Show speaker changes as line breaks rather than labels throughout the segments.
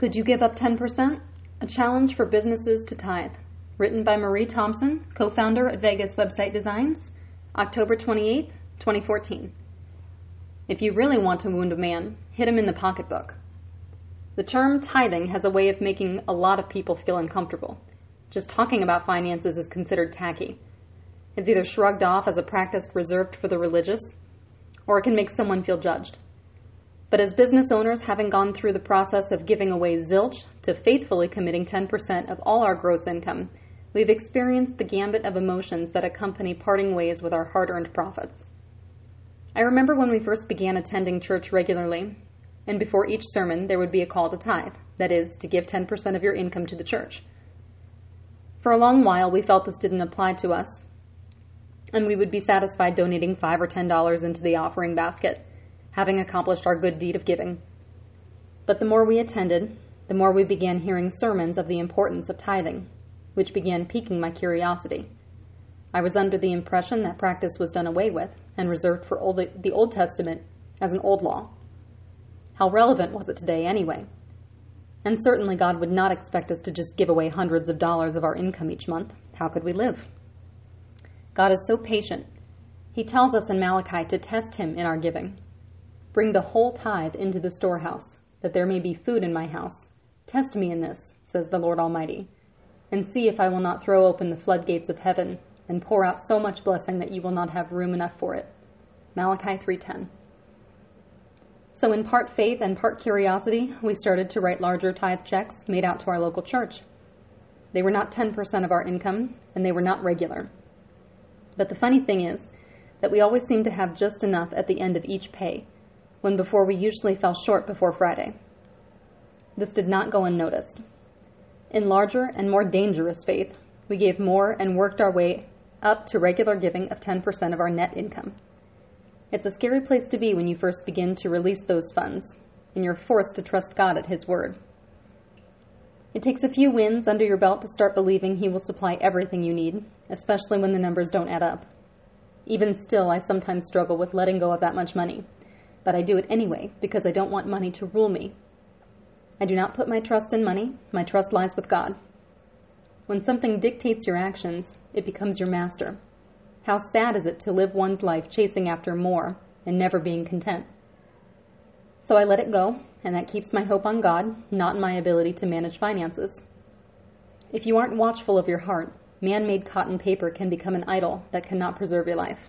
Could you give up 10%? A challenge for businesses to tithe. Written by Marie Thompson, co founder at Vegas Website Designs, October 28, 2014. If you really want to wound a man, hit him in the pocketbook. The term tithing has a way of making a lot of people feel uncomfortable. Just talking about finances is considered tacky. It's either shrugged off as a practice reserved for the religious, or it can make someone feel judged. But as business owners, having gone through the process of giving away zilch to faithfully committing 10% of all our gross income, we've experienced the gambit of emotions that accompany parting ways with our hard earned profits. I remember when we first began attending church regularly, and before each sermon, there would be a call to tithe that is, to give 10% of your income to the church. For a long while, we felt this didn't apply to us, and we would be satisfied donating 5 or $10 into the offering basket having accomplished our good deed of giving. But the more we attended, the more we began hearing sermons of the importance of tithing, which began piquing my curiosity. I was under the impression that practice was done away with and reserved for old, the Old Testament as an old law. How relevant was it today, anyway? And certainly God would not expect us to just give away hundreds of dollars of our income each month. How could we live? God is so patient. He tells us in Malachi to test Him in our giving. Bring the whole tithe into the storehouse, that there may be food in my house. Test me in this, says the Lord Almighty, and see if I will not throw open the floodgates of heaven and pour out so much blessing that you will not have room enough for it. Malachi 3:10. So in part faith and part curiosity, we started to write larger tithe checks made out to our local church. They were not 10% of our income, and they were not regular. But the funny thing is that we always seemed to have just enough at the end of each pay when before we usually fell short before Friday. This did not go unnoticed. In larger and more dangerous faith, we gave more and worked our way up to regular giving of 10% of our net income. It's a scary place to be when you first begin to release those funds, and you're forced to trust God at His word. It takes a few wins under your belt to start believing He will supply everything you need, especially when the numbers don't add up. Even still, I sometimes struggle with letting go of that much money but I do it anyway because I don't want money to rule me. I do not put my trust in money, my trust lies with God. When something dictates your actions, it becomes your master. How sad is it to live one's life chasing after more and never being content? So I let it go, and that keeps my hope on God, not in my ability to manage finances. If you aren't watchful of your heart, man made cotton paper can become an idol that cannot preserve your life.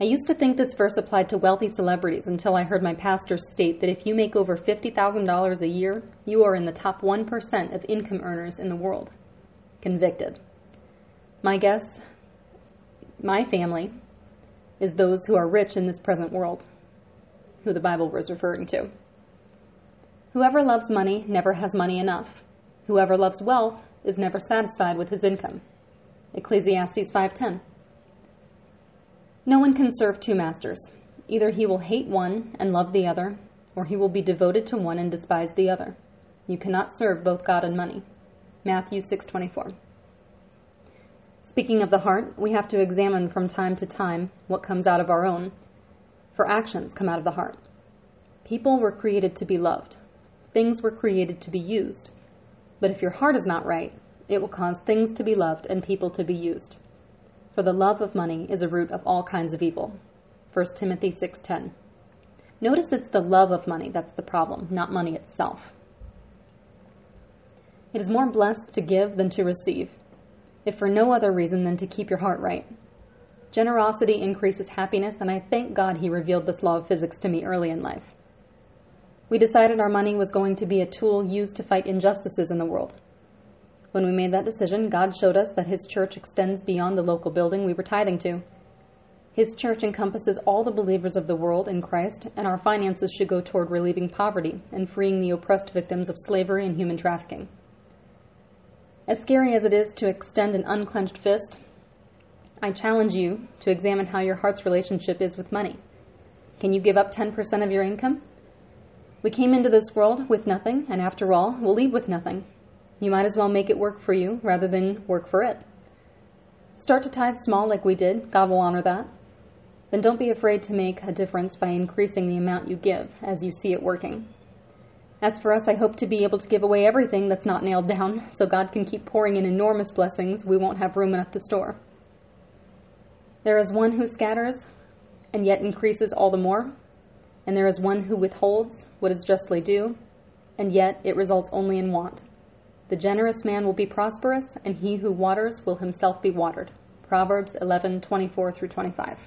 I used to think this verse applied to wealthy celebrities until I heard my pastor state that if you make over $50,000 a year, you are in the top 1% of income earners in the world. Convicted. My guess, my family, is those who are rich in this present world, who the Bible was referring to. Whoever loves money never has money enough. Whoever loves wealth is never satisfied with his income. Ecclesiastes 5:10. No one can serve two masters. Either he will hate one and love the other, or he will be devoted to one and despise the other. You cannot serve both God and money. Matthew 6:24. Speaking of the heart, we have to examine from time to time what comes out of our own, for actions come out of the heart. People were created to be loved. Things were created to be used. But if your heart is not right, it will cause things to be loved and people to be used for the love of money is a root of all kinds of evil. 1 Timothy 6:10. Notice it's the love of money that's the problem, not money itself. It is more blessed to give than to receive, if for no other reason than to keep your heart right. Generosity increases happiness, and I thank God He revealed this law of physics to me early in life. We decided our money was going to be a tool used to fight injustices in the world. When we made that decision, God showed us that His church extends beyond the local building we were tithing to. His church encompasses all the believers of the world in Christ, and our finances should go toward relieving poverty and freeing the oppressed victims of slavery and human trafficking. As scary as it is to extend an unclenched fist, I challenge you to examine how your heart's relationship is with money. Can you give up 10% of your income? We came into this world with nothing, and after all, we'll leave with nothing. You might as well make it work for you rather than work for it. Start to tithe small like we did, God will honor that. Then don't be afraid to make a difference by increasing the amount you give as you see it working. As for us, I hope to be able to give away everything that's not nailed down so God can keep pouring in enormous blessings we won't have room enough to store. There is one who scatters and yet increases all the more, and there is one who withholds what is justly due, and yet it results only in want. The generous man will be prosperous, and he who waters will himself be watered. Proverbs 11:24 through 25.